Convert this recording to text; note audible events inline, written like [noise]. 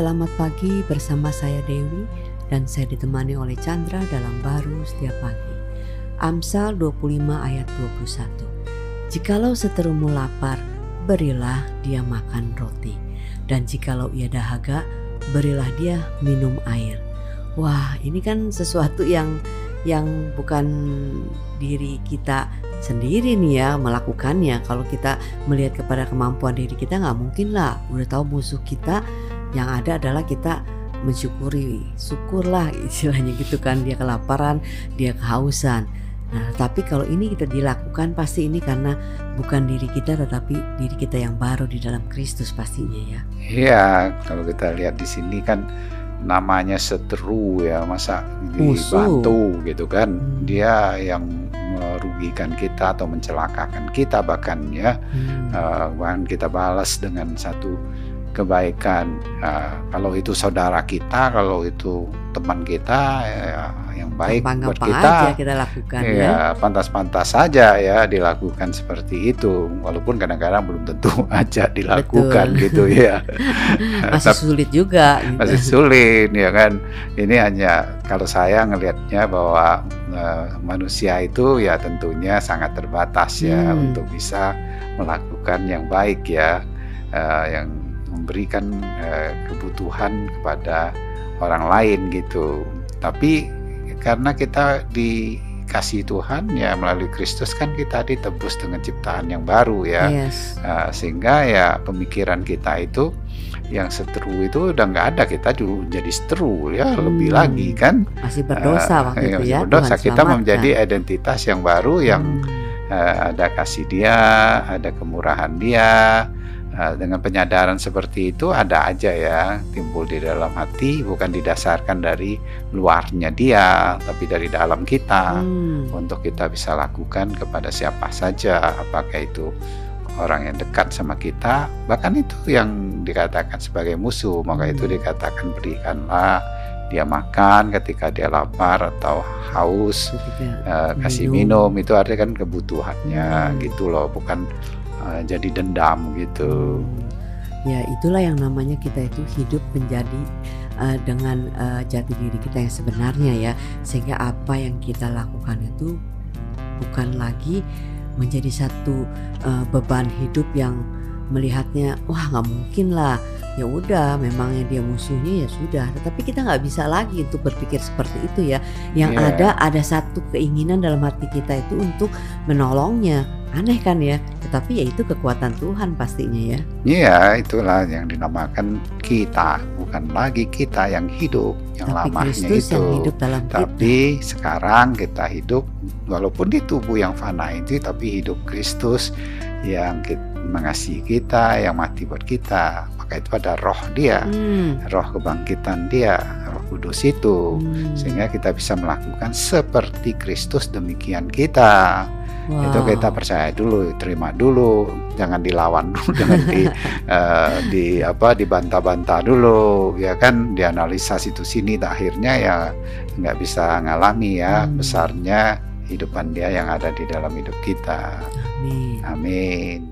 selamat pagi bersama saya Dewi dan saya ditemani oleh Chandra dalam baru setiap pagi. Amsal 25 ayat 21. Jikalau seterumu lapar, berilah dia makan roti. Dan jikalau ia dahaga, berilah dia minum air. Wah, ini kan sesuatu yang yang bukan diri kita sendiri nih ya melakukannya. Kalau kita melihat kepada kemampuan diri kita nggak mungkin lah. Udah tahu musuh kita yang ada adalah kita mensyukuri syukurlah [laughs] istilahnya gitu kan. Dia kelaparan dia kehausan. Nah tapi kalau ini kita dilakukan pasti ini karena bukan diri kita tetapi diri kita yang baru di dalam Kristus pastinya ya. Iya kalau kita lihat di sini kan namanya seteru ya masa dibantu gitu kan. Hmm. dia yang merugikan kita atau mencelakakan kita bahkan ya. Hmm. uh, bahkan kita balas dengan satu kebaikan. Uh, kalau itu saudara kita, kalau itu teman kita ya, yang baik Gampang buat kita, aja kita lakukan ya, ya. pantas-pantas saja ya dilakukan seperti itu. Walaupun kadang-kadang belum tentu [laughs] aja dilakukan Betul. gitu ya. [laughs] masih sulit juga. Gitu. Masih sulit ya kan. Ini hanya kalau saya ngelihatnya bahwa uh, manusia itu ya tentunya sangat terbatas ya hmm. untuk bisa melakukan yang baik ya. Uh, yang memberikan uh, kebutuhan kepada orang lain gitu. Tapi karena kita dikasih Tuhan ya melalui Kristus kan kita ditebus dengan ciptaan yang baru ya. Yes. Uh, sehingga ya pemikiran kita itu yang seteru itu udah nggak ada kita dulu jadi seteru ya hmm. lebih lagi kan masih berdosa uh, waktu itu ya berdosa Tuhan kita menjadi identitas yang baru yang hmm. uh, ada kasih dia ada kemurahan dia Nah, dengan penyadaran seperti itu ada aja ya timbul di dalam hati bukan didasarkan dari luarnya dia tapi dari dalam kita hmm. untuk kita bisa lakukan kepada siapa saja apakah itu orang yang dekat sama kita bahkan itu yang dikatakan sebagai musuh maka itu hmm. dikatakan berikanlah dia makan ketika dia lapar atau haus uh, kasih minum. minum itu artinya kan kebutuhannya hmm. gitu loh bukan uh, jadi dendam gitu. Ya itulah yang namanya kita itu hidup menjadi uh, dengan uh, jati diri kita yang sebenarnya ya sehingga apa yang kita lakukan itu bukan lagi menjadi satu uh, beban hidup yang melihatnya wah nggak mungkin lah ya udah memangnya dia musuhnya ya sudah tetapi kita nggak bisa lagi untuk berpikir seperti itu ya yang yeah. ada ada satu keinginan dalam hati kita itu untuk menolongnya Aneh kan ya, tetapi ya itu kekuatan Tuhan pastinya ya. Iya, itulah yang dinamakan kita, bukan lagi kita yang hidup, yang tapi lamanya Kristus itu. yang hidup dalam tapi kita. sekarang kita hidup walaupun di tubuh yang fana itu, tapi hidup Kristus yang kita, mengasihi kita, yang mati buat kita. Maka itu pada roh dia, hmm. roh kebangkitan dia, roh kudus itu. Hmm. Sehingga kita bisa melakukan seperti Kristus demikian kita. Wow. Itu kita percaya dulu, terima dulu, jangan dilawan dulu, [laughs] jangan di uh, di apa dibantah-bantah dulu, ya kan dianalisa situ sini, akhirnya ya nggak bisa ngalami ya hmm. besarnya hidupan dia yang ada di dalam hidup kita. Amin. Amin.